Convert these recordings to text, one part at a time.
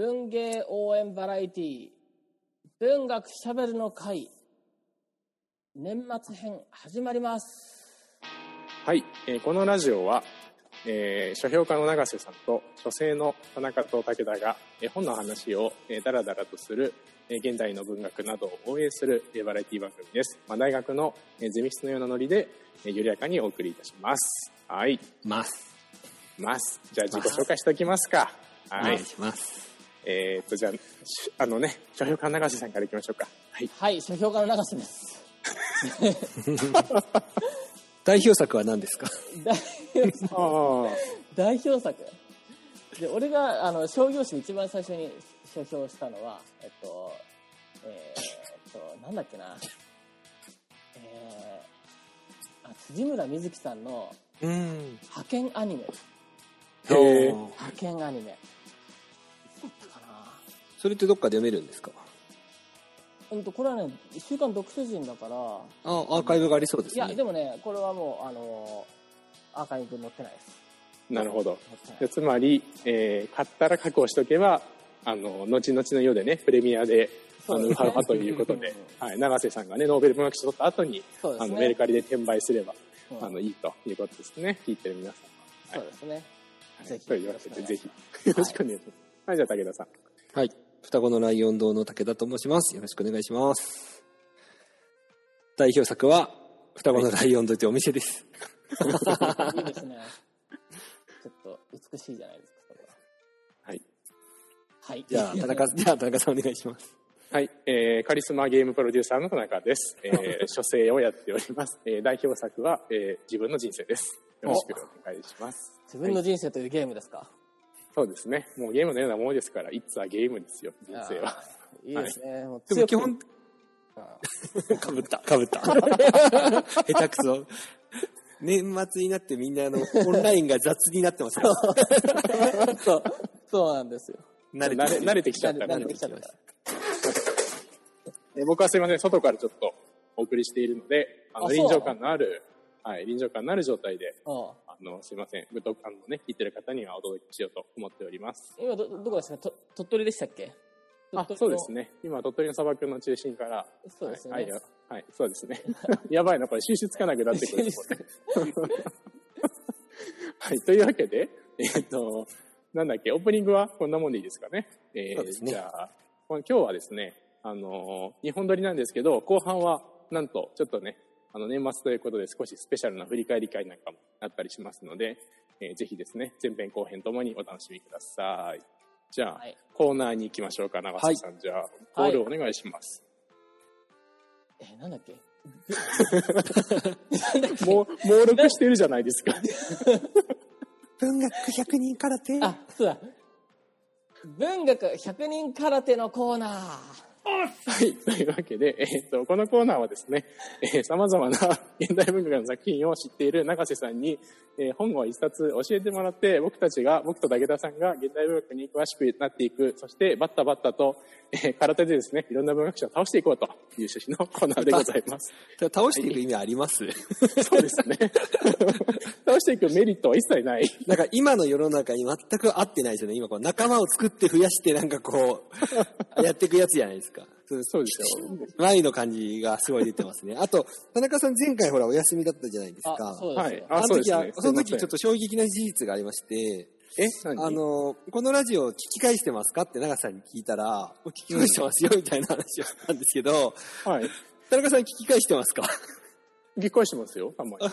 文芸応援バラエティ文学しゃべるの会年末編始まります。はい、えーこのラジオは、えー書評家の永瀬さんと書生の田中と武田が、えー本の話を、えー、だらだらとする、えー現代の文学などを応援する、えーバラエティ番組です、まあ、大学の、えーゼミ室のようなノリで、えー緩やかにお送りいたします。はい。ます。ます。じゃあ自己紹介しておきますか。おはい、願いします。えーっとじゃあしあのね書評家の永瀬さんからいきましょうか。はい。はい書評家の永瀬です。代表作は何ですか？代ああ代表作？で俺があの商業誌に一番最初に書評したのはえっとえーっとなんだっけな。えー、あ辻村瑞希さんのうん。派遣アニメ。派遣アニメそれってどっかで読めるんですか？うんとこれはね「週刊読書人」だから。あ、アーカイブがありそうですね。いやでもねこれはもうあのアーカイブ載ってないです。なるほど。つまり、えー買ったら確保しとけばあの後々の世でねプレミアであのウハウハということでうん、はい、永瀬さんがねノーベル文学賞取った後にね。あのメルカリで転売すれば、うん。あのいいということですね。聞いてる皆さん。そうですね。は、ぜひ。というわけでぜひ。よろしくお願いします。はい、じゃあ武田さん。はい。双子のライオン堂の武田と申します。よろしくお願いします。代表作は、双子のライオン堂というお店です。い。いですね。ちょっと美しいじゃないですかは。はい、はい。じゃあ、田中、じゃあ、田中さんお願いします。はい。えーカリスマゲームプロデューサーの田中です、えー 書生をやっております、えー代表作は、えー自分の人生です。よろしくお願いします。自分の人生というゲームですか、そうですね。もうゲームのようなものですからいつはゲームですよ人生は。いいですね、もう強く。でも基本、あかぶ った、かぶった。下手くそ。年末になってみんなあの、オンラインが雑になってます そう。そうなんですよ。慣れて慣れ慣れてきちゃった。慣れてきちゃった。僕はすいません、外からちょっとお送りしているので、あの臨場感のある、はい、臨場感のある状態で、うんあの、すいません、ぶとあのね、聞いてる方にはお届けしようと思っております。今どどこですか？と鳥取でしたっけ？あ、そうですね。今、鳥取の砂漠の中心から、そうですよねはい、はい、はいそうですね。やばいな、これ、収集つかなくなってくる。はい、というわけで、えーっと、なんだっけ、オープニングはこんなもんでいいですかね？えーそうですねじゃあ、この今日はですね、あのー、日本撮りなんですけど、後半は、なんと、ちょっとね、あの、年末ということで少しスペシャルな振り返り会なんかもあったりしますので、えーぜひですね、前編後編ともにお楽しみください。じゃあ、はいコーナーに行きましょうか、長瀬さん。じゃあ、コールお願いします。えなんだっけ？もう、猛録してるじゃないですか。文学100人空手あそうだ文学100人空手のコーナーはい。というわけで、えっ、と、このコーナーはですね、えー、様々な 現代文学の作品を知っている永瀬さんに、えー本を一冊教えてもらって、僕たちが、僕と武田さんが現代文学に詳しくなっていく、そしてバッタバッタと、えー空手でですね、いろんな文学者を倒していこうという趣旨のコーナーでございます。倒していく意味あります？そうですね。倒していくメリットは一切ない。なんか今の世の中に全く合ってないですよね。今こう仲間を作って増やしてなんかこう、やっていくやつじゃないですか。そうそうですよ。前の感じがすごい出てますね。あと、田中さん前回ほらお休みだったじゃないですか。あそうですよ、はいあの時は、そうですねその時ちょっと衝撃な事実がありまして、え何あの、このラジオ聞き返してますかって長瀬さんに聞いたら、聞き返してますよみたいな話をしたんですけど、はい。田中さん聞き返してますか？ぎっくりしてますよ、たまに。こ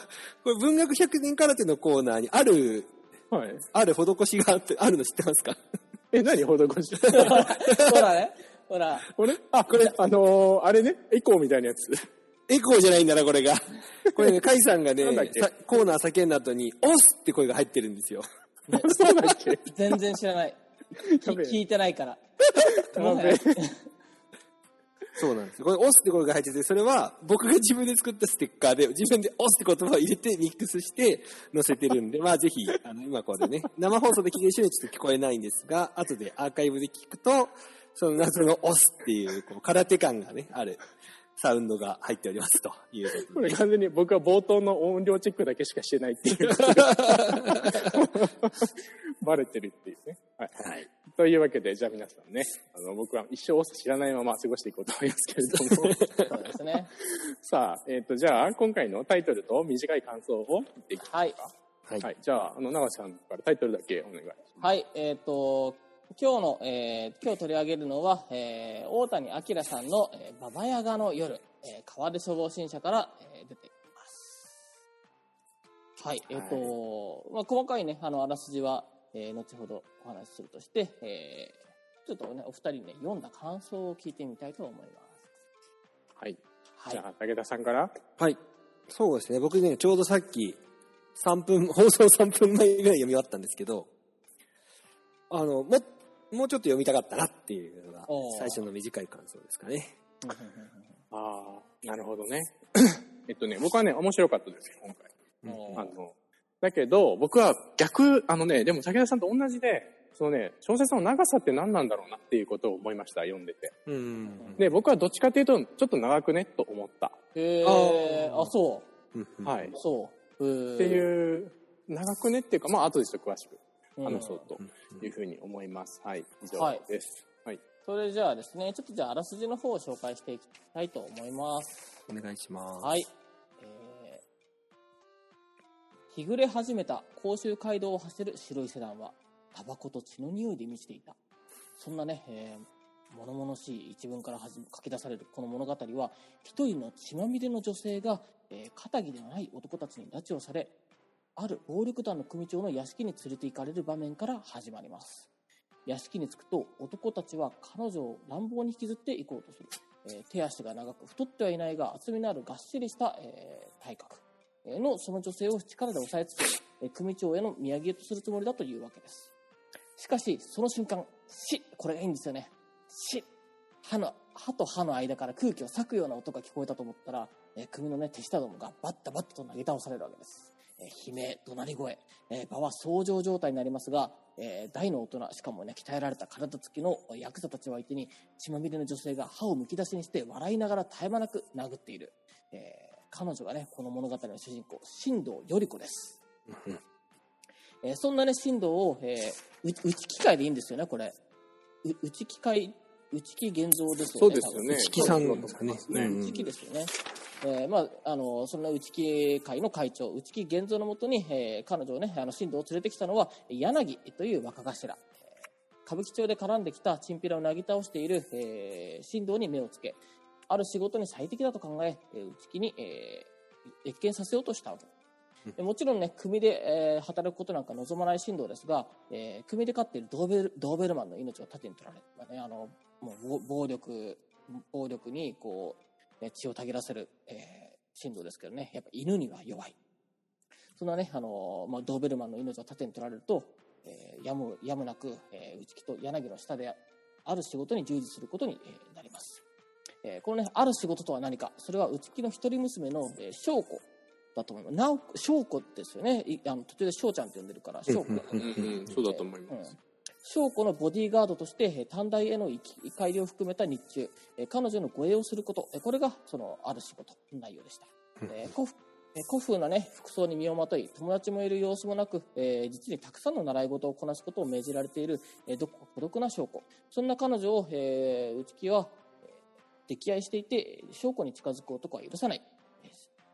れ文学100年空手のコーナーにある、はい。ある施しがあってあるの知ってますか？え、何施し？ほらねほら。これ？あ、これ、あ。のーあれね、エコーみたいなやつ。エコーじゃないんだな、これが。これね、カイさんがねコーナー叫んだ後に、押すって声が入ってるんですよ。そうだっけ？全然知らない。聞いてないから。そうなんです。これ、押すって声が入ってて、それは僕が自分で作ったステッカーで、自分で押すって言葉を入れてミックスして載せてるんで、まあぜひ、あの、今これね、生放送で聞いてる人にはちょっと聞こえないんですが、後でアーカイブで聞くと、その謎の押すっていう、こう、空手感がね、あるサウンドが入っておりますというここれ完全に僕は冒頭の音量チェックだけしかしてないっていう。バレてるっていうね。はい。はい。というわけで、じゃあ皆さんね、あの、僕は一生オス知らないまま過ごしていこうと思いますけれども。そうですね。さあ、えっ、と、じゃあ、今回のタイトルと短い感想を言っていきますか。はい。はい。はい。じゃあ、あの、長瀬さんからタイトルだけお願いします。はい、えっ、と、今日の、えー今日取り上げるのは、えー大谷明さんの、えーババヤガの夜、えー川出消防新社から、えー出ています。はい、えっ、と、まあ、細かいね、あの、あらすじは、えー後ほどお話しするとして、えーちょっとね、お二人にね、読んだ感想を聞いてみたいと思います。はい。はいじゃ。あ、武田さんから。はい。そうですね。僕ね、ちょうどさっき、3分、放送3分前ぐらい読み終わったんですけど、あの、も、もうちょっと読みたかったなっていうのが最初の短い感想ですかね。ああ、なるほどね。えっとね、僕はね、面白かったですよ、今回。うんあの、だけど、僕は逆、あのね、でも武田さんと同じで、そのね、小説の長さって何なんだろうなっていうことを思いました、読んでて。うん。で、僕はどっちかっていうと、ちょっと長くね、と思った。へあえーあ、そうんはい。う。そう。っっていう、長くねっていうか、まあ、後でちょっと詳しくうん話そうとうんいうふうに思います。はい。以上はいです。はい。それじゃあですね、ちょっとじゃああらすじの方を紹介していきたいと思います。お願いします。はい。えー、日暮れ始めた甲州街道を走る白いセダンは、タバコと血の匂いで満ちていた。そんなね、えー、物々しい一文からはじ書き出されるこの物語は、一人の血まみれの女性が、えー、肩着ではない男たちに拉致をされ、ある暴力団の組長の屋敷に連れて行かれる場面から始まります。屋敷に着くと男たちは彼女を乱暴に引きずって行こうとする、えー手足が長く太ってはいないが厚みのあるがっしりした、えー体格。えーのその女性を力で押さえつけ、えー組長への土産とするつもりだというわけです。しかしその瞬間しこれがいいんですよね。し歯の歯と歯の間から空気を裂くような音が聞こえたと思ったら、えー組のね手下どもがバッタバッタと投げ倒されるわけです。えー悲鳴、怒鳴り声、えー場は騒情状態になりますが、えー大の大人、しかもね、鍛えられた体つきのヤクザたちを相手に、血まみれの女性が歯をむき出しにして笑いながら絶え間なく殴っている。えー彼女がね、この物語の主人公、新藤より子です。えーそんなね、新藤を、えーう打ち機械でいいんですよね、これ。う打ち機械、打ち機現像ですよね。そうですよね。一木さんですかね。ねうん内木ですよね。えーまあ、あの、そんな内木会の会長、内木源三のもとに、えー彼女をね、あの、新藤を連れてきたのは、柳という若頭。えー歌舞伎町で絡んできたチンピラをなぎ倒している、えー、新藤に目をつけ、ある仕事に最適だと考え、えー内木に、えー、越見させようとしたわけ。でもちろんね、組で、えー働くことなんか望まない新藤ですが、えー組で飼っているドーベルドーベルマンの命を盾に取られ、まあね、あのもう暴暴力暴力にこう、ね、血をたぎらせる、えー、ですけどね、やっぱ犬には弱い。そんなね、あのまあ、ドーベルマンの命を盾に取られると、えーやむやむなく、えー内木と柳の下である仕事に従事することに、えーなります。えーこのね、ある仕事とは何か、それは内木の一人娘の、えー、だと思います。なお、ですよね。いあの途中で翔ちゃんって呼んでるから、翔子。うんうん、そうだと思います。うん翔子のボディーガードとして、えー短大への行き帰りを含めた日中、えー彼女の護衛をすること、えーこれがそのある仕事の内容でした。えー古風な、ね、服装に身をまとい、友達もいる様子もなく、えー実にたくさんの習い事をこなすことを命じられている、えーどこか孤独な翔子。そんな彼女を、えー内木は、えー溺愛していて、翔子に近づく男は許さない。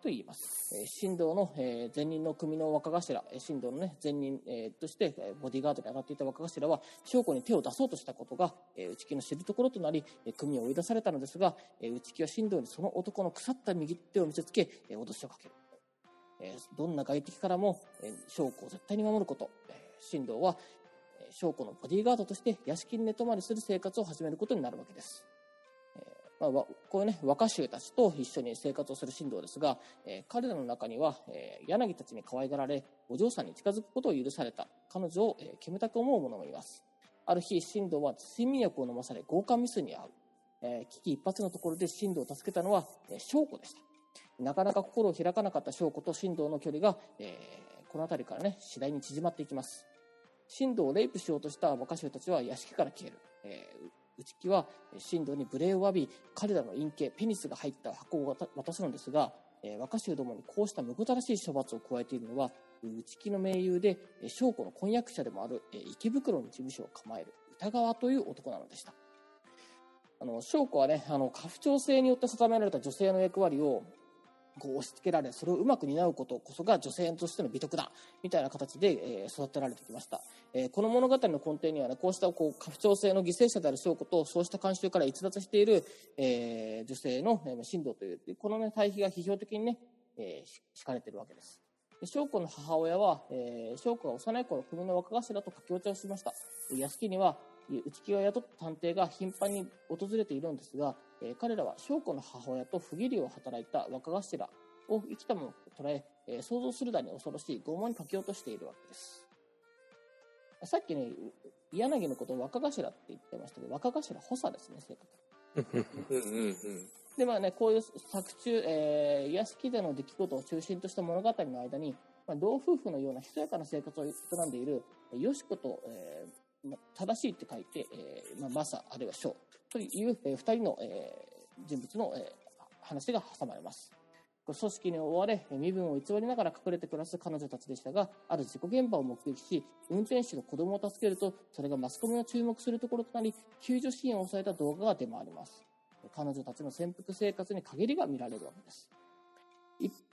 と言います。え神道の、えー前任の組の若頭、え神道のね、前任、えとして、ボディーガードに当たっていた若頭は、翔子に手を出そうとしたことが、え内木の知るところとなり、組を追い出されたのですが、え内木は神道にその男の腐った右手を見せつけ、え脅しをかける。えどんな外敵からも、えー翔子を絶対に守ること。え神道は、えー翔子のボディーガードとして屋敷に寝泊まりする生活を始めることになるわけです。まあ、こういうね、若衆たちと一緒に生活をする神道ですが、えー彼らの中には、えー柳たちに可愛がられ、お嬢さんに近づくことを許された彼女を、えー煙たく思う者もいます。ある日、神道は睡眠薬を飲まされ、強姦ミスに遭う。えー危機一髪のところで神道を助けたのは、えー翔子でした。なかなか心を開かなかった翔子と神道の距離が、えーこの辺りからね、次第に縮まっていきます。神道をレイプしようとした若衆たちは屋敷から消える。えー内木は神道に無礼を詫び、彼らの陰茎、ペニスが入った箱を渡すのですが、若衆どもにこうしたむごたらしい処罰を加えているのは、内木の盟友で、えー翔子の婚約者でもある、池袋に事務所を構える歌川という男なのでした。あの、翔子はね、あの、家父長制によって定められた女性の役割を、こう押し付けられ、それをうまく担うことこそが女性としての美徳だ、みたいな形で、えー育てられてきました。えーこの物語の根底にはね、こうしたこう家父長制の犠牲者である翔子と、そうした慣習から逸脱している、えー女性の、えー、神道という、このね、対比が批評的にね、えー敷かれているわけです。で翔子の母親は、えー翔子が幼い頃、組の若頭と駆け落ちをしました。屋敷には、内気を雇った探偵が頻繁に訪れているんですが、えー彼らは翔子の母親と不義理を働いた若頭を生きたものと捉ええー想像するだに恐ろしい拷問にかけようとしているわけです。さっきね、柳のことを若頭って言ってましたけど、若頭補佐ですね、正確に。で、まあね、こういう作中、えー、屋敷での出来事を中心とした物語の間に、まあ、老夫婦のようなひそやかな生活を営んでいる、えーよしこと、えーま、正しいって書いて、えーまあ、マサ、あるいはショーという、えー二人の、えー人物の、えー話が挟まれます。組織に追われ、身分を偽りながら隠れて暮らす彼女たちでしたが、ある事故現場を目撃し、運転手が子供を助けると、それがマスコミが注目するところとなり、救助シーンを抑えた動画が出回ります。彼女たちの潜伏生活に陰りが見られるわけです。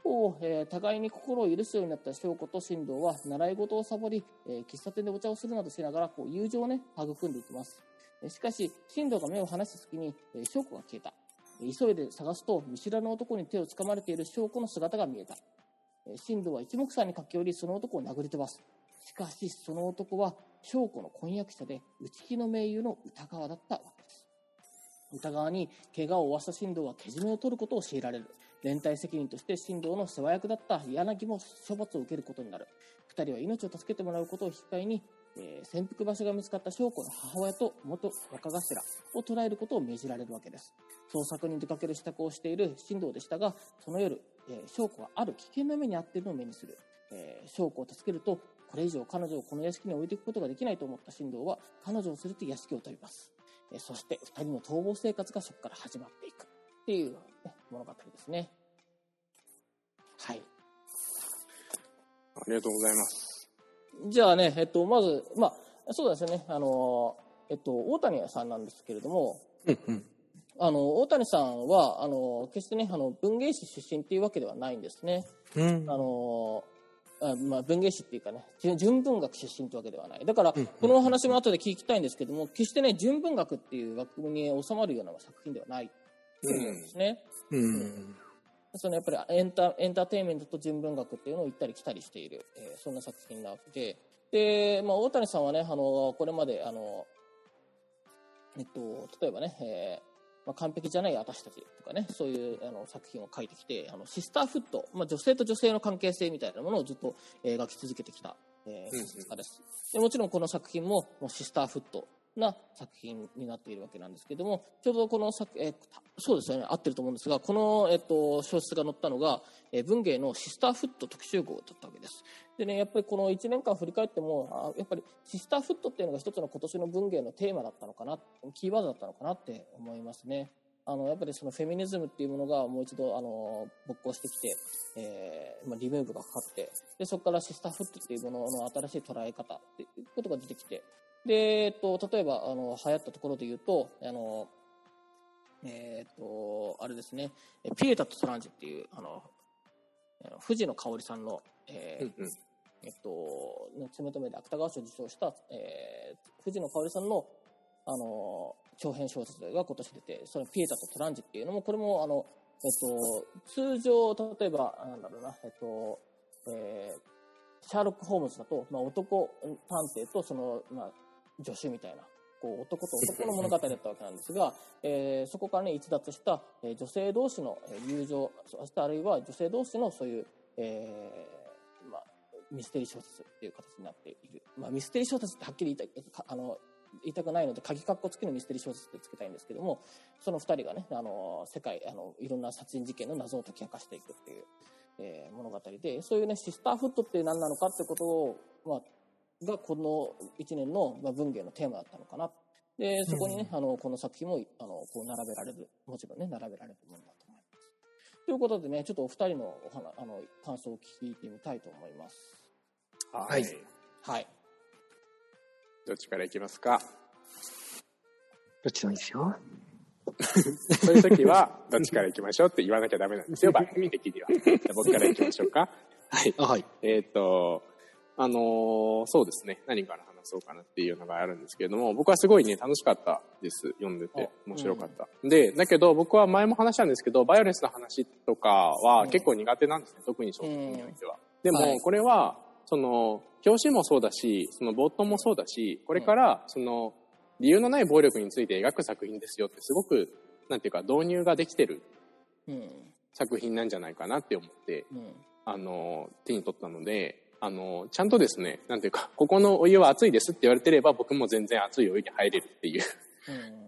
方、えー互いに心を許すようになった翔子と進藤は、習い事をサボり、えー喫茶店でお茶をするなどしながら、こう、友情をね、育んでいきます。しかし、進藤が目を離した隙に、え翔子が消えた。急いで探すと、見知らぬ男に手を掴まれている翔子の姿が見えた。えー進藤は一目散に駆け寄り、その男を殴り飛ばす。しかし、その男は、翔子の婚約者で、内気の盟友の歌川だったわけです。歌川に怪我を負わした進藤はけじめを取ることを強いられる。連帯責任として進藤の世話役だった柳も処罰を受けることになる。二人は命を助けてもらうことを引き換えに、えー潜伏場所が見つかった翔子の母親と元若頭を捕らえることを命じられるわけです。捜索に出かける支度をしている進藤でしたが、その夜、えー翔子はある危険な目に遭っているのを目にする。えー翔子を助けると、これ以上彼女をこの屋敷に置いていくことができないと思った進藤は、彼女を連れて屋敷を飛びます。えーそして二人の逃亡生活がそこから始まっていくっていう、物語ですね。はい。ありがとうございます。じゃあね、えっと、まず、まあ、そうですね、あの、えっと、大谷さんなんですけれども、うんうん。あの、大谷さんは、あの、決してね、あの、文芸誌出身っていうわけではないんですね。うんあの、あまあ、文芸誌っていうかね、純純文学出身ってわけではない。だから、このお話も後で聞きたいんですけども、決してね、純文学っていう枠組みに収まるような作品ではないっていうことなんですね。うん。そのやっぱりエンタエンターテインメントと純文学っていうのを行ったり来たりしている、えーそんな作品なわけで、で、まあ、大谷さんはね、あの、これまで、あの、えっと、例えばね、えーまあ、完璧じゃない私たちとかね、そういうあの作品を書いてきて、あのシスターフット、まあ、女性と女性の関係性みたいなものをずっと描き続けてきた、えーうんうん作家です。でもちろんこの作品ももうシスターフットな作品になっているわけなんですけども、ちょうどこの作、えーそうですよね、合ってると思うんですが、この、えっと、小説が載ったのが、えー文芸のシスターフット特集号だったわけです。でね、やっぱりこの1年間振り返っても、あやっぱりシスターフットっていうのが一つの今年の文芸のテーマだったのかな、キーワードだったのかなって思いますね。あの、やっぱりそのフェミニズムっていうものがもう一度、あの、勃興してきて、えーまあ、リムーブがかかって、で、そこからシスターフットっていうものの新しい捉え方っていうことが出てきて、で、えっと、例えば、あの、流行ったところで言うと、あの、えっと、あれですね、えピエタとトランジっていう、あの、藤野香織さんの、えーうんうん。えっと、夏目とめで芥川賞を受賞した、えー、藤野香織さんの、あの、長編小説が今年出て、そのピエタとトランジっていうのも、これも、あの、えっと、通常、例えば、なんだろうな、えっと、えーシャーロック・ホームズだと、まあ、男探偵とその、まあ、助手みたいな、こう、男と男の物語だったわけなんですが、えーそこからね、逸脱した、えー女性同士のえー友情、そしてあるいは女性同士のそういう、えーまあ、ミステリー小説っていう形になっている。まあ、ミステリー小説ってはっきり言いたあの、言いたくないので、鍵括弧付きのミステリー小説ってつけたいんですけども、その二人がね、あの、世界、あの、いろんな殺人事件の謎を解き明かしていくっていう、えー物語で、そういうね、シスターフットって何なのかってことを、まあ、がこの一年の、まあ、文芸のテーマだったのかな。で、そこにね、あの、この作品も、あの、こう並べられる、もちろんね、並べられるものだと思います。ということでね、ちょっとお二人のお話、あの、感想を聞いてみたいと思います。ははいはい。どっちからいきますか？どっちでもいいですよ。そういう時は、どっちから行きましょうって言わなきゃダメなんですよ、番組的には。じゃあ僕から行きましょうか。はい。あ、はい。えーっと、あのーそうですね。何から話そうかなっていうのがあるんですけれども、僕はすごいね、楽しかったです。読んでて。面白かった。で、だけど僕は前も話したんですけど、バイオレンスの話とかは結構苦手なんですね。特に小説においては。でも、はいこれは、その、表紙もそうだし、その冒頭もそうだし、これから、その、理由のない暴力について描く作品ですよって、すごく、なんていうか、導入ができてるうん。作品なんじゃないかなって思って、うん。あの、手に取ったので、あの、ちゃんとですね、なんていうか、ここのお湯は熱いですって言われてれば、僕も全然熱いお湯に入れるっていう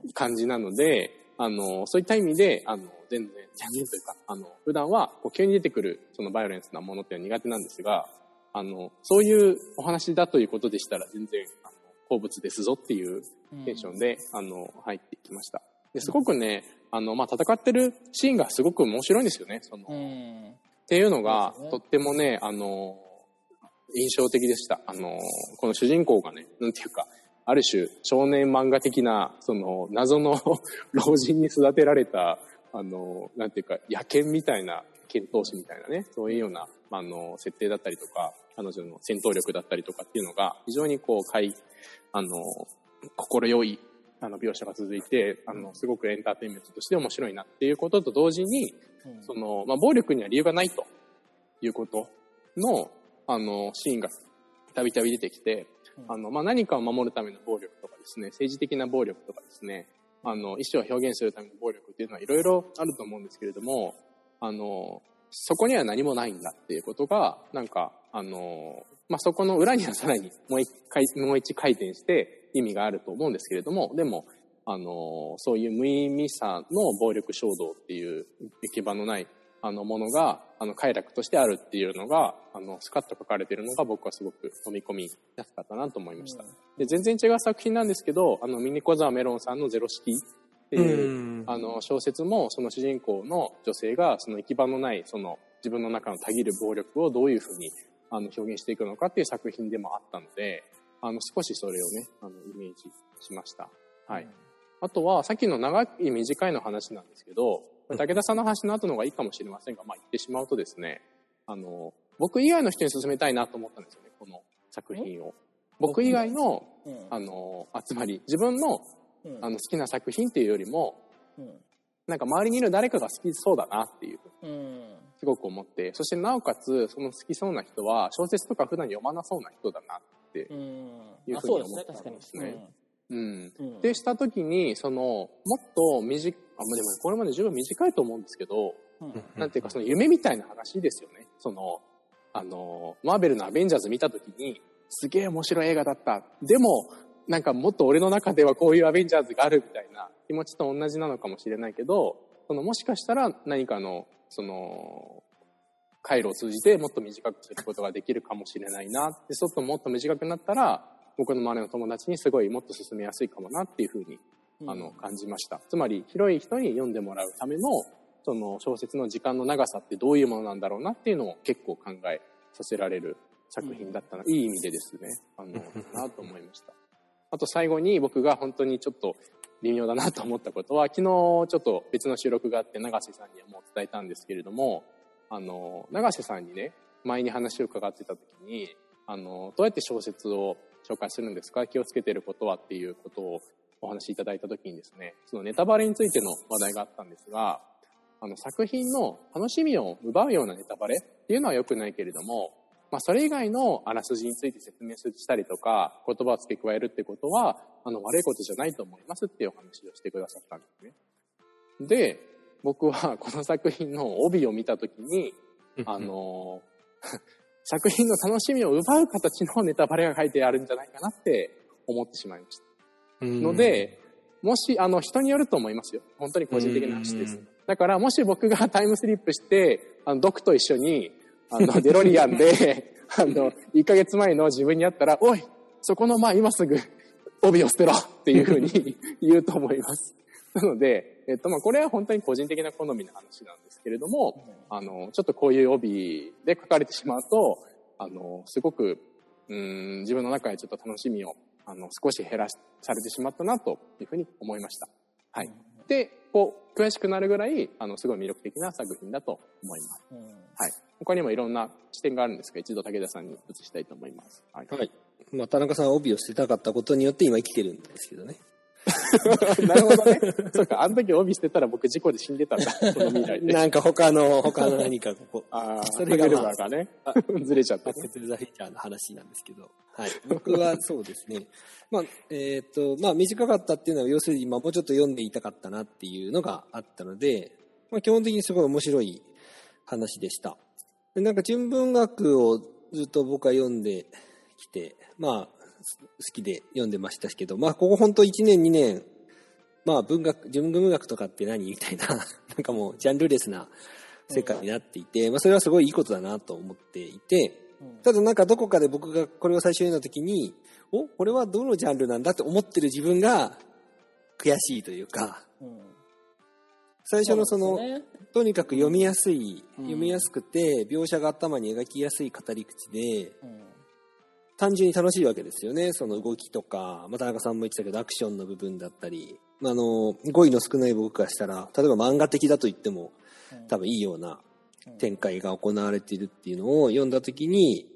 うん。感じなので、あの、そういった意味で、あの、全然、全然というか、あの、普段は、こう、急に出てくる、そのバイオレンスなものっていうのは苦手なんですが、あの、そういうお話だということでしたら、全然、あの、好物ですぞっていうテンションで、あの、入ってきました。で、すごくね、あの、まあ、戦ってるシーンがすごく面白いんですよね、その、うん。っていうのがねとってもね、あの、印象的でした。あの、この主人公がね、なんていうか、ある種少年漫画的な、その謎の 老人に育てられた、あの、なんていうか、野犬みたいな、剣闘士みたいなね、そういうような、あの、設定だったりとか、彼女の戦闘力だったりとかっていうのが、非常にこう、かい、あの、心よい、あの、描写が続いて、あの、すごくエンターテインメントとして面白いなっていうことと同時に、うんその、まあ、暴力には理由がないということの、あの、シーンがたびたび出てきて、うん。あの、まあ、何かを守るための暴力とかですね、政治的な暴力とかですね、あの、意思を表現するための暴力っていうのはいろいろあると思うんですけれども、あの、そこには何もないんだっていうことが、なんか、あの、まあ、そこの裏にはさらにもう一回、もう一回転して意味があると思うんですけれども、でも、あの、そういう無意味さの暴力衝動っていう行き場のないあのものが、あの、快楽としてあるっていうのが、あの、スカッと書かれてるのが僕はすごく飲み込みやすかったなと思いました。で、全然違う作品なんですけど、あの、ミニコザメロンさんのゼロ式っていう、あの、小説も、その主人公の女性が、その行き場のない、その、自分の中のたぎる暴力をどういうふうに、あの、表現していくのかっていう作品でもあったので、あの、少しそれをね、あの、イメージしました。はい。あとは、さっきの長い短いの話なんですけど、これ武田さんの話の後の方がいいかもしれませんが、まあ言ってしまうとですね、あの、僕以外の人に勧めたいなと思ったんですよね、この作品を。僕以外の、うん。あの、あつまり自分のうんあの好きな作品っていうよりも、うん。なんか周りにいる誰かが好きそうだなっていう、うん。すごく思って、そしてなおかつ、その好きそうな人は、小説とか普段読まなそうな人だなってう、ん。いうあ、ふうに思ったんですね。うん。で、したときに、その、もっとあ、まあでもこれまで十分短いと思うんですけど、うんなんていうかその夢みたいな話ですよね。その、あの、マーベルのアベンジャーズ見たときに、すげえ面白い映画だった。でも、なんかもっと俺の中ではこういうアベンジャーズがあるみたいな気持ちと同じなのかもしれないけど、そのもしかしたら何かの、その、回路を通じてもっと短くすることができるかもしれないな。で、そうするともっと短くなったら、僕の周りの友達にすごいもっと進めやすいかもなっていうふうにあの、感じました。つまり、広い人に読んでもらうための、その小説の時間の長さってどういうものなんだろうなっていうのを結構考えさせられる作品だったな、いい意味でですね、あの、なと思いました。あと最後に僕が本当にちょっと微妙だなと思ったことは、昨日ちょっと別の収録があって永瀬さんにはもう伝えたんですけれども、あの、永瀬さんにね、前に話を伺ってた時に、あの、どうやって小説を紹介するんですか？気をつけてることはっていうことをお話しいただいた時にですね、そのネタバレについての話題があったんですが、あの作品の楽しみを奪うようなネタバレっていうのは良くないけれども、まあそれ以外のあらすじについて説明したりとか、言葉を付け加えるってことは、あの悪いことじゃないと思いますっていうお話をしてくださったんですね。で、僕は この作品の帯を見た時に、あの、作品の楽しみを奪う形のネタバレが書いてあるんじゃないかなって思ってしまいました。ので、もし、あの、人によると思いますよ。本当に個人的な話ですうん。だから、もし僕がタイムスリップして、あの、ドクと一緒に、あの、デロリアンで、あの、1ヶ月前の自分に会ったら、おい、そこの、まあ、今すぐ、帯を捨てろっていうふうに 言うと思います。なので、えっと、まあ、これは本当に個人的な好みの話なんですけれども、あの、ちょっとこういう帯で書かれてしまうと、あの、すごく、うん、自分の中でちょっと楽しみをあの、少し減らしされてしまったなというふうに思いました。はい。で、こう、詳しくなるぐらい、あの、すごい魅力的な作品だと思います。うんはい。他にもいろんな視点があるんですが、一度武田さんに移したいと思います。はい。はい。まあ、田中さんは帯を捨てたかったことによって今生きてるんですけどね。なるほどね。そうか、あの時帯捨てたら僕事故で死んでたんだ。この未来で。なんか他の、他の何かここ、ああ、それがまあがね、ずれちゃったバッ。クトゥザフィーチャーの話なんですけど、はい。僕はそうですね。まあ、えっ、と、まあ、短かったっていうのは、要するに、まあ、もうちょっと読んでいたかったなっていうのがあったので、まあ、基本的にすごい面白い話でした。でなんか、純文学をずっと僕は読んできて、まあ、す好きで読んでましたけど、まあ、ここ本当1年、2年、まあ、文学、純文学とかって何みたいな、なんかもう、ジャンルレスな世界になっていて、まあ、それはすごいいいことだなと思っていて、うん。ただなんかどこかで僕がこれを最初に読んだ時に、おこれはどのジャンルなんだって思ってる自分が悔しいというか、うん。最初のその、とにかく読みやすい、うん。読みやすくて、描写が頭に描きやすい語り口で、うん単純に楽しいわけですよね。その動きとか、まあ、田中さんも言ってたけど、アクションの部分だったり、まああの、語彙の少ない僕からしたら、例えば漫画的だと言っても、多分いいような展開が行われているっていうのを読んだときに、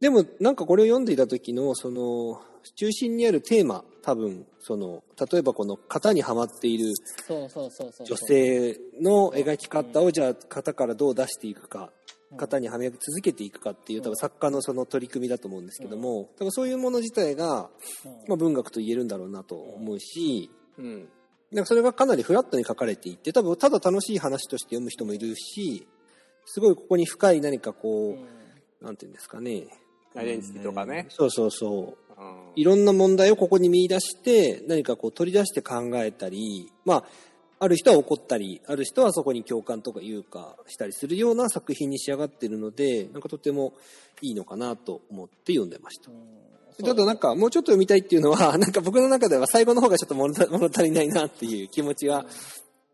でもなんかこれを読んでいた時の、その、中心にあるテーマ、多分、その、例えばこの型にはまっているそうそうそうそう。女性の描き方をじゃあ型からどう出していくか、型にはめ続けていくかっていう多分作家のその取り組みだと思うんですけども、多分そういうもの自体が、うんまあ、文学と言えるんだろうなと思うし、うん。なんかそれがかなりフラットに書かれていて、多分ただ楽しい話として読む人もいるし、すごいここに深い何かこう、うんなんていうんですかね。アイデンティティとかね。そうそうそう。うんいろんな問題をここに見出して、何かこう取り出して考えたり、まあ、ある人は怒ったり、ある人はそこに共感とかいうかしたりするような作品に仕上がっているので、なんかとてもいいのかなと思って読んでました。ただなんかもうちょっと読みたいっていうのは、なんか僕の中では最後の方がちょっと物足りないなっていう気持ちは、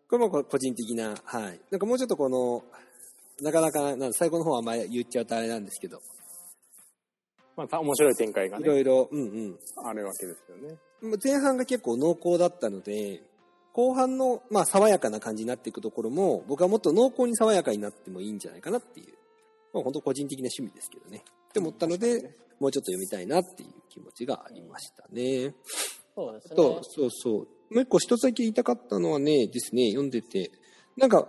これも個人的な、はい。なんかもうちょっとこの、なかなか、なんだ最後の方はあんまり言っちゃうとあれなんですけど、まあた、面白い展開がね、いろいろ、うんうん。あるわけですよね。前半が結構濃厚だったので、後半の、まあ、爽やかな感じになっていくところも、僕はもっと濃厚に爽やかになってもいいんじゃないかなっていう、まあ、本当個人的な趣味ですけどね。って思ったので、もうちょっと読みたいなっていう気持ちがありましたね。そうですね。と、そうそう。もう一個一つだけ言いたかったのはね、ですね、読んでて、なんか、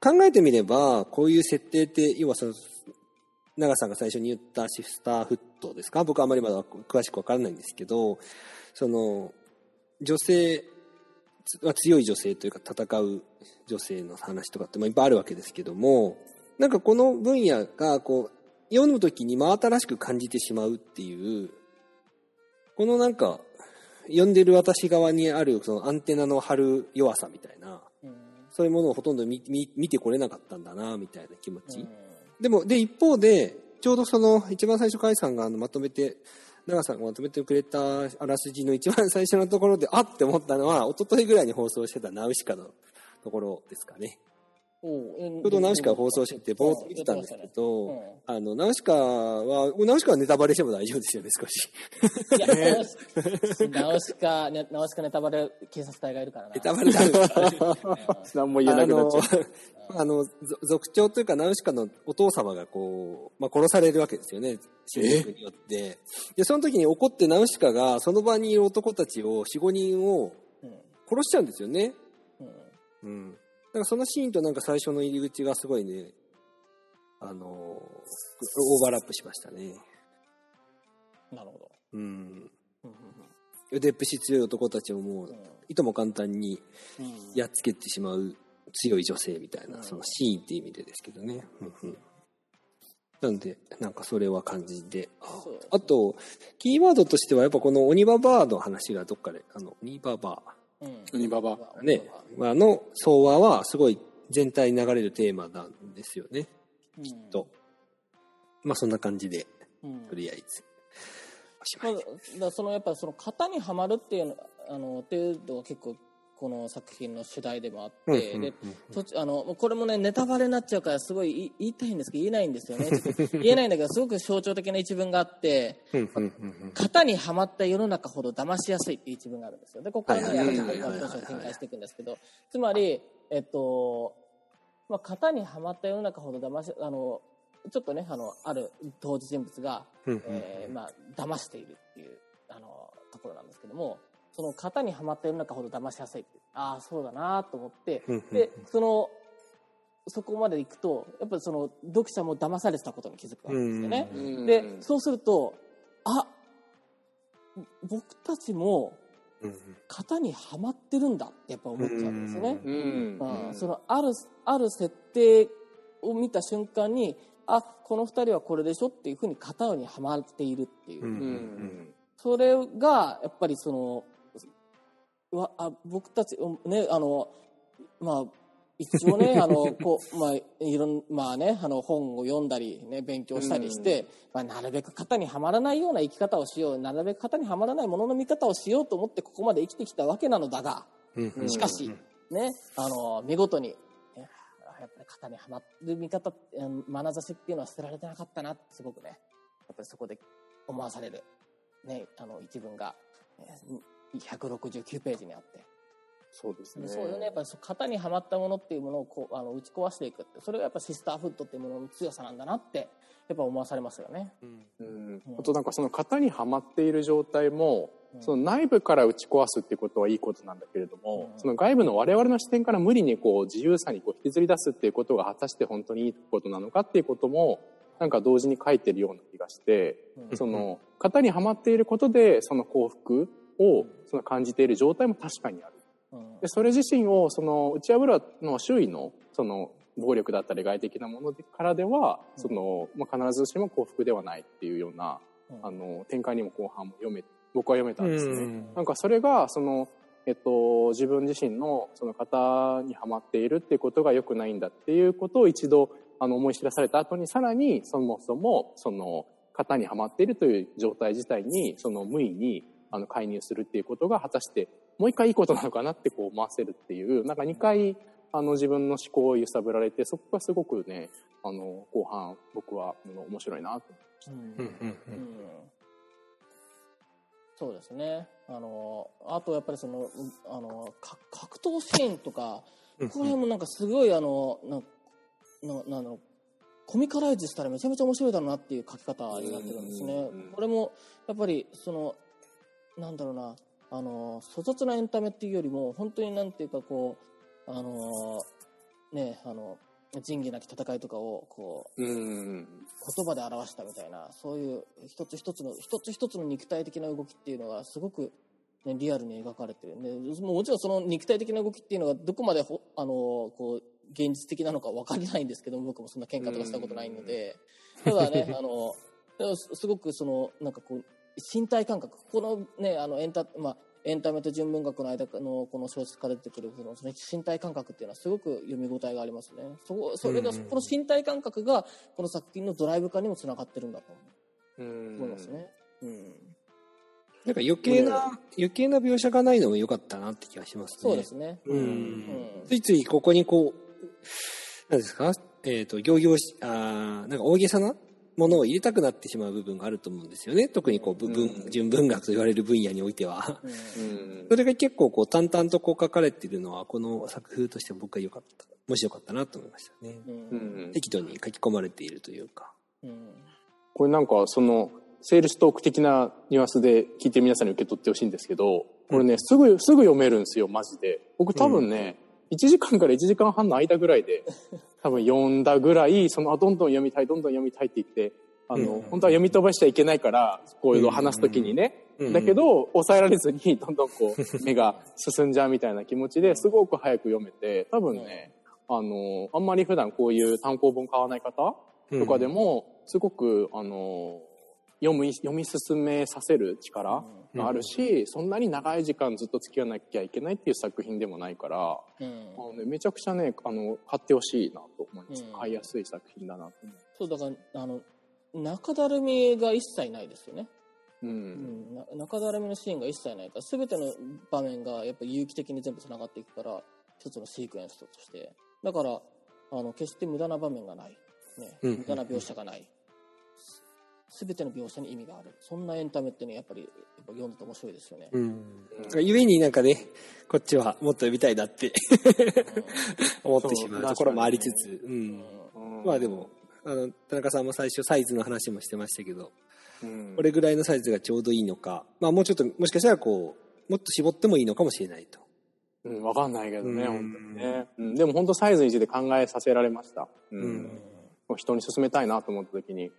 考えてみれば、こういう設定って、要はその、長さんが最初に言ったシフターフットですか？僕はあまりまだ詳しくわからないんですけど、その、女性、強い女性というか戦う女性の話とかっていっぱいあるわけですけども、なんかこの分野がこう、読むときに真新しく感じてしまうっていう、このなんか、読んでる私側にあるそのアンテナの張る弱さみたいな、うんそういうものをほとんど見見見てこれなかったんだな、みたいな気持ち。うんでも、で、一方で、ちょうどその、一番最初、甲斐さんがあのまとめて、長さんがまとめてくれたあらすじの一番最初のところで、あって思ったのは、一昨日ぐらいに放送してたナウシカのところですかね。ちょうどナウシカを放送してて、ぼーっと見てたんですけうんど、あの、ナウシカは、ナウシカはネタバレしても大丈夫ですよね、少し。いや、ナウシカ、ねナウシカネタバレ警察隊がいるからな。ネタバレなんですかね。何も言えなくなっちゃう。あの、族長というかナウシカのお父様がこう、まあ、殺されるわけですよね。侵略によって。で、その時に怒ってナウシカがその場にいる男たちを、4、5人をうん殺しちゃうんですよね。うんうん。だからそのシーンとなんか最初の入り口がすごいね、あの、オーバーラップしましたね。なるほど。うん。うん腕っぷし強い男たちをもう、いとも簡単にやっつけてしまう強い女性みたいな、うんそのシーンっていう意味でですけどね。なんで、なんかそれは感じで。あと、キーワードとしてはやっぱこの鬼ババアの話がどっかで、あの、鬼ババうん鬼ババアね、あの相和はすごい全体に流れるテーマなんですよね、うん。きっと。まあそんな感じで、うん。とりあえず。おしまあ、だそのやっぱその型にはまるっていうのあの程度は結構この作品の主題でもあっうんて、あのこれもねネタバレになっちゃうからすごい言いたいんですけど言えないんですよね。言えないんだけどすごく象徴的な一文があって型にはまった世の中ほど騙しやすいっていう一文があるんですよ。でここからねはいやはりはいはいはい文章を展開していくんですけどつまりえっとまあ型にはまった世の中ほど騙しあのちょっとねあのある当時人物がえーまあ、騙しているっていうあのところなんですけどもその型にはまった世の中ほど騙しやすいああそうだなと思って。でそのそこまで行くとやっぱりその読者も騙されてたことに気づくわけですよね。うんでそうするとあ僕たちもうん型にはまってるんだってやっぱ思っちゃうんですよね。うんうんそのあるある設定を見た瞬間にあこの2人はこれでしょっていうふうに型にはまっているっていう、それがやっぱりそのわあ僕たちうんねあのまあ一応ね あのこうまあいろんまあねあの本を読んだりね勉強したりして、まあ、なるべく型にはまらないような生き方をしようなるべく型にはまらないものの見方をしようと思ってここまで生きてきたわけなのだがしかし、ね、あの見事にねやっぱり型にはまる見方うん眼差しっていうのは捨てられてなかったなってすごくね。やっぱりそこで思わされる、ね、あの一文がえー169ページにあって、そうですね。そういうね。やっぱり型にはまったものっていうものをこうあの打ち壊していくってそれがやっぱシスターフッドっていうものの強さなんだなってやっぱ思わされますよね。うん。あとなんかその型にはまっている状態も、うん。その内部から打ち壊すっていうことはいいことなんだけれども、うん。その外部の我々の視点から無理にこう自由さにこう引きずり出すっていうことが果たして本当にいいことなのかっていうこともなんか同時に書いてるような気がして、うん。その型にはまっていることでその幸福をその感じている状態も確かにある。うんでそれ自身をその打ち破るの周囲のその暴力だったり外的なものからでは、そのまあ、必ずしも幸福ではないっていうような、うんあの展開にも後半も読め僕は読めたんですね。うんなんかそれがそのえっと、自分自身のその型にはまっているっていうことが良くないんだっていうことを一度あの思い知らされた後にさらにそもそもその型にはまっているという状態自体にその無意にあの介入するっていうことが果たしてもう一回いいことなのかなってこう思わせるっていうなんか二回あの自分の思考を揺さぶられてそこがすごくねあの後半僕は面白いなとうんうんうん。うんそうですね。あの、あとやっぱりその、うんあの、か格闘シーンとか、ここら辺もなんかすごいあの、な、な、なの、コミカライズしたらめちゃめちゃ面白いだろうなっていう書き方になってるんですね。うん。これも、やっぱり、その、なんだろうな、あの、粗雑なエンタメっていうよりも、本当になんていうかこう、あの、ね、あの、仁義なき戦いとかを、こう、うん言葉で表したみたいなそういう一つ一つの一つ一つの肉体的な動きっていうのがすごく、ね、リアルに描かれてる。んでもちろんその肉体的な動きっていうのがどこまでほあのこう現実的なのか分かりないんですけど僕もそんな喧嘩とかしたことないので。ただねあのすごくそのなんかこう身体感覚。このねあのエンタ,、まあ、エンタメと純文学の間のこの小説から出てくるその身体感覚っていうのはすごく読み応えがありますね。そこそれが、うんそこの身体感覚がこの作品のドライブ化にもつながってるんだとう。ん。思いますね。うん、なんか余計な、余計な描写がないのも良かったなって気がしますね。そうですね。うん。うん。ついついここにこう、何ですか？えっ、と、行々し、あーなんか大げさなものを入れたくなってしまう部分があると思うんですよね。特にこう、部分、うん純文学と言われる分野においては。うんうんそれが結構こう、淡々とこう書かれているのは、この作風として僕は良かった。もし良かったなと思いましたね。うんうん適度に書き込まれているというか。うんこれなんかそのセールストーク的なニュアンスで聞いてる皆さんに受け取ってほしいんですけどこれね、すぐすぐ読めるんですよマジで僕多分ね、1時間から1時間半の間ぐらいで 多分読んだぐらいそのあどんどん読みたいどんどん読みたいって言ってあの、うん。本当は読み飛ばしちゃいけないからこういうのを話す時にね、うん。だけど抑えられずにどんどんこう 目が進んじゃうみたいな気持ちですごく早く読めて多分ね、あのあんまり普段こういう単行本買わない方とかでも、すごく、あの、読み、読み進めさせる力があるし、そんなに長い時間ずっと付き合わなきゃいけないっていう作品でもないから、うん。あのね、めちゃくちゃね、あの、買ってほしいなと思います。うん。買いやすい作品だなと思う。そうだからあの中だるみが一切ないですよね。う。うん。ん、な中だるみのシーンが一切ないから全ての場面がやっぱ有機的に全部つながっていくから一つのシークエンスとして。だからあの決して無駄な場面がない、ね、うん。無駄な描写がない、全ての描写に意味があるそんなエンタメってねやっぱりやっぱ読んでて面白いですよね、うん。ゆえになんかね、こっちはもっと読みたいなって 思ってしまうところもありつつ、うん。うんまあでも、あの、田中さんも最初サイズの話もしてましたけど、うんこれぐらいのサイズがちょうどいいのか、まあもうちょっと、もしかしたらこう、もっと絞ってもいいのかもしれないと。うん、わかんないけどね、うん本当にね。うん、でも本当サイズについて考えさせられました。うん。人に勧めたいなと思った時に、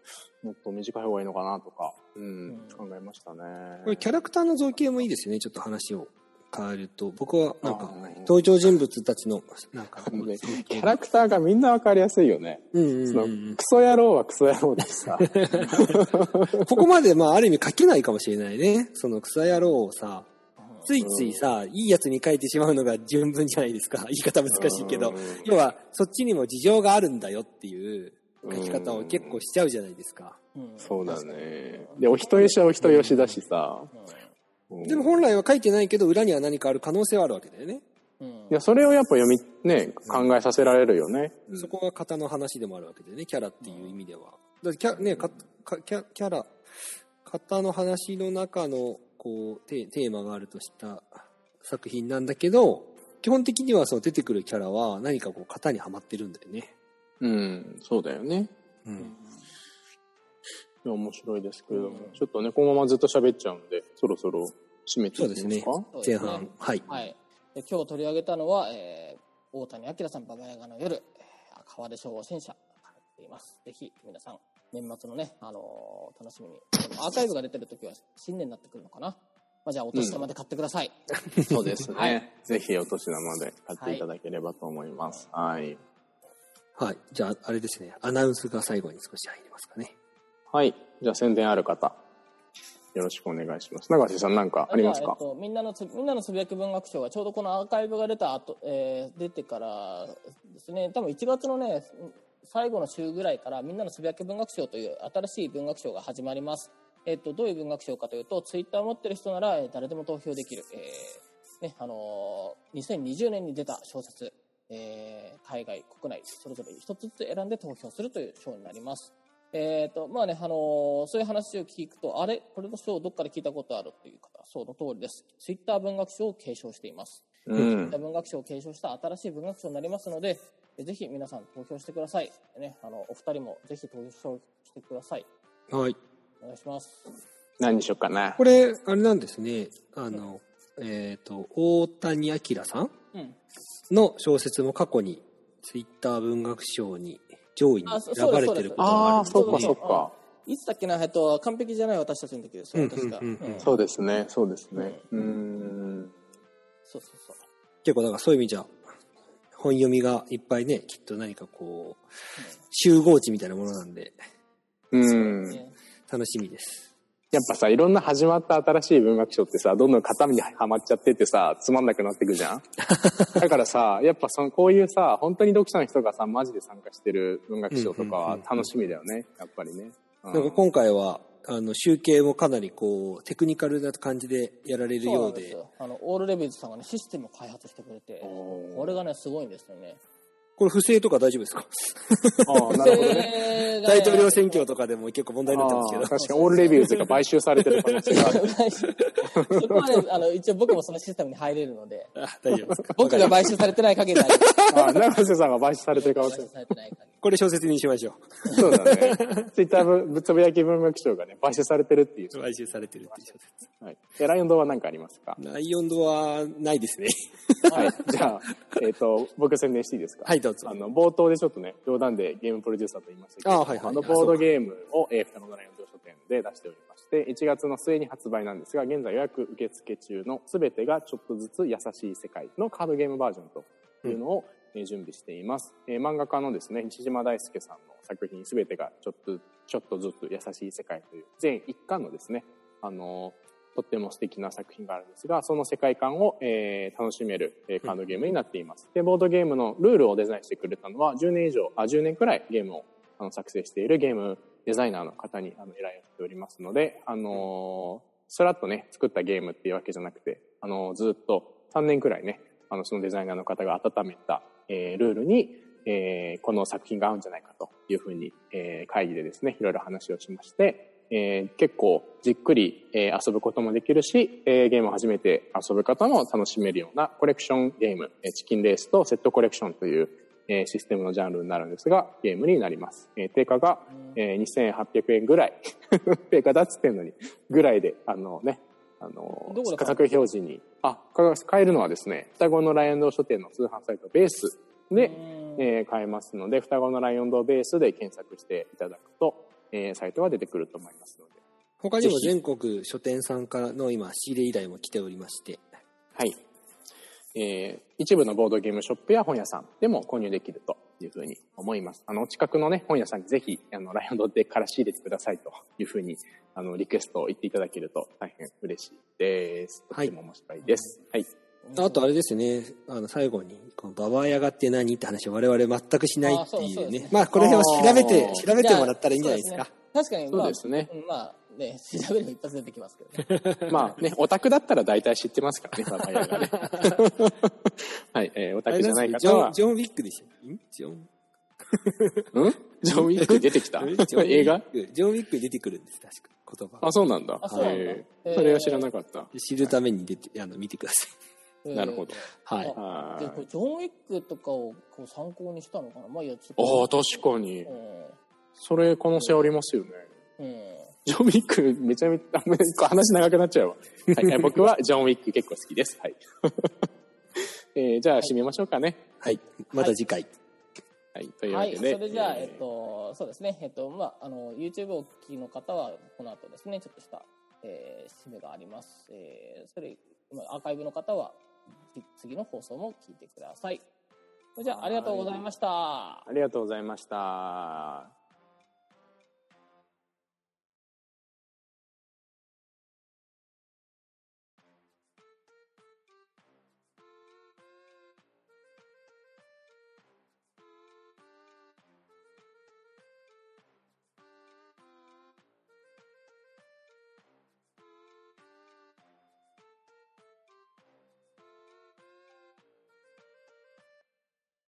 もっと短い方がいいのかなとか、うん、うん考えましたね。これキャラクターの造形もいいですよね、ちょっと話を変えると。僕はなんか登場人物たちの、なんか、ねキャラクターがみんなわかりやすいよね。うんうんそのうんクソ野郎はクソ野郎だしさ。ここまで、まあ、ある意味書けないかもしれないね。その草野郎をさ、ついついさ、いいやつに書いてしまうのが純文じゃないですか。言い方難しいけどうん。要は、そっちにも事情があるんだよっていう書き方を結構しちゃうじゃないですか。うんそうだね。で、お人よしはお人よしだしさ。うんでも本来は書いてないけど、裏には何かある可能性はあるわけだよね。うんいや、それをやっぱ読み、ね、考えさせられるよね。そこが型の話でもあるわけでね、キャラっていう意味では。だってキャ,、ね、かかキャキャラ、型の話の中のこうテテーマがあるとした作品なんだけど、基本的にはそう出てくるキャラは何かこう型にはまってるんだよね。うん、そうだよね。うん。面白いですけれども、ちょっとね、このままずっと喋っちゃうんで、そろそろ締めてそうですねいきますか？。そうですね前半。はい。はい。で今日取り上げたのは、えー、大谷明さん、ババヤガの夜、えー、川出消防戦車、います。ぜひ、皆さん、年末のね、あのー楽しみに。アーカイブが出てる時は新年になってくるのかな？まあ、じゃあ、お年玉で買ってください。そうですね。はいぜひお年玉で買っていただければと思います。はい。はい。じゃあ、あれですね。アナウンスが最後に少し入りますかね。はい。じゃあ宣伝ある方、よろしくお願いします。長瀬さんなんかありますか？えっと、みんなのつみんなのつぶやき文学賞はちょうどこのアーカイブが出た後、えー出てからですね多分1月のね最後の週ぐらいからみんなのつぶやき文学賞という新しい文学賞が始まります、えっと、どういう文学賞かというとツイッターを持ってる人ならえー誰でも投票できる、えーねあのー2020年に出た小説、えー海外国内それぞれ一つずつ選んで投票するという賞になりますえーとまあねあのーそういう話を聞くとあれこれの賞どっかで聞いたことあるという方その通りですツイッター文学賞を継承しています、うツイッんター。文学賞を継承した新しい文学賞になりますのでえぜひ皆さん投票してください、ね、あのお二人もぜひ投票してくださいはい。お願いします何にしようかな。これ、あれなんですね。あの、えっ、と、大谷明さんうんの小説も過去にツイッター文学賞に上位に選ばれてることがああ、あるそうか、ねそうか。いつだっけな、えっと、完璧じゃない私たちの時ですよ、確か。うんうんうんうんそうですね、そうですね。うーん。そうそうそう。結構だからそういう意味じゃ本読みがいっぱいねきっと何かこう集合値みたいなものなんでうん。ね楽しみですやっぱさ、いろんな始まった新しい文学賞ってさ、どんどん型にはまっちゃってってさ、つまんなくなってくじゃん？だからさ、やっぱその、こういうさ、本当に読者の人がさ、マジで参加してる文学賞とかは楽しみだよね、やっぱりね。うんなんか今回はあの集計もかなりこうテクニカルな感じでやられるそうようでなんですよ。あの、オールレビューズさんがね、システムを開発してくれて、これがね、すごいんですよね。これ不正とか大丈夫ですか？ああ、なるほどね。で大統領選挙とかでも結構問題になってますけど。確かにオールレビューズが買収されてる可能性がある。そこはね、あの、一応僕もそのシステムに入れるので、あ大丈夫ですか？僕が買収されてない限りは大丈夫ああ、長瀬さんが買収されてる可能性。買収されてない限り。これ小説にしましょそうだね。ツイッターぶぶつぶやき文学賞がね、買収されてるっていうう。買収されてるっていう小説はい。え、ライオン堂は何かありますか？内容度はないですねはい。じゃあ、えっ、と、僕宣伝していいですか？はいどうぞあの、冒頭でちょっとね、冗談でゲームプロデューサーと言いましたけど、あはいはいのボードゲームを、えー、双子のライオン堂書店で出しておりまして、1月の末に発売なんですが、現在予約受付中のすべてがちょっとずつ優しい世界のカードゲームバージョンというのを、え準備しています。え漫画家のですね、西島大輔さんの作品すべてがちょっと、ちょっとずつ優しい世界という全一巻のですね、あのとっても素敵な作品があるんですが、その世界観を、えー楽しめる、えーカードゲームになっています。で、ボードゲームのルールをデザインしてくれたのは、10年以上、あ、10年くらいゲームをあの作成しているゲームデザイナーの方にあの依頼をしておりますので、あのースラッとね、作ったゲームっていうわけじゃなくて、あのーずっと3年くらいね、あの、そのデザイナーの方が温めた、えールールに、えーこの作品が合うんじゃないかというふうに、えー会議でですね、いろいろ話をしまして、えー結構じっくり、えー遊ぶこともできるし、えーゲームを初めて遊ぶ方も楽しめるようなコレクションゲーム、えーチキンレースとセットコレクションという、えーシステムのジャンルになるんですが、ゲームになります。えー定価が、えー2800円ぐらい、定価だっつってんのに、ぐらいで、あのね、あの価格表示に、あ、か買えるのはですね、双子のライオン堂書店の通販サイトベースで、うん。えー買えますので、双子のライオン堂ベースで検索していただくと、えーサイトが出てくると思いますので。他にも全国書店さんからの今、仕入れ依頼も来ておりまして、はい。えー一部のボードゲームショップや本屋さんでも購入できるというふうに思います。あの、お近くのね、本屋さんにぜひ、あの、ライオンドでから仕入れてくださいというふうに、あの、リクエストを言っていただけると大変嬉しいです。とはいっても面白いです。はい。あとあれですね、あの、最後に、このババアヤガって何って話を我々全くしないっていうねそうね。まあ、この辺は調べて調べてもらったらいいんじゃないですか。確かに、そうですねまあね、調べれば一発出てきますけどね。まあね、オタクだったら大体知ってますからね、ババヤがね。はい、えーオタクじゃないジョン、方は、ジョン・ウィックでしょんジョン、うん？ジョン・ウィック出てきた？えジョンウィック映画？ジョン・ウィックに出てくるんです、確か。言葉。あ、そうなんだ。あそうなんだえそれは知らなかった。知るために出て、あの、見てくださなるほど。い。はい。でジョン・ウィックとかをこう参考にしたのかな？まあいいや、ちい。あょっあ、確かにそれ可能性ありますよね。うん。ジョン・ウィックめちゃめちゃ、あもう話長くなっちゃうわ。はいはい、僕はジョン・ウィック結構好きです。はい。えーじゃあ締めましょうかね。はい。また次回。はい。というわはい、けで。それじゃあ、えっと、そうですね、えっと、まあ、あの、YouTube をお聞きの方は、この後ですね、ちょっとした、えー、締めがあります。えー、それ、まあアーカイブの方は、つ次の放送も聞いてください。それじゃあ、ありがとうございました。ありがとうございました。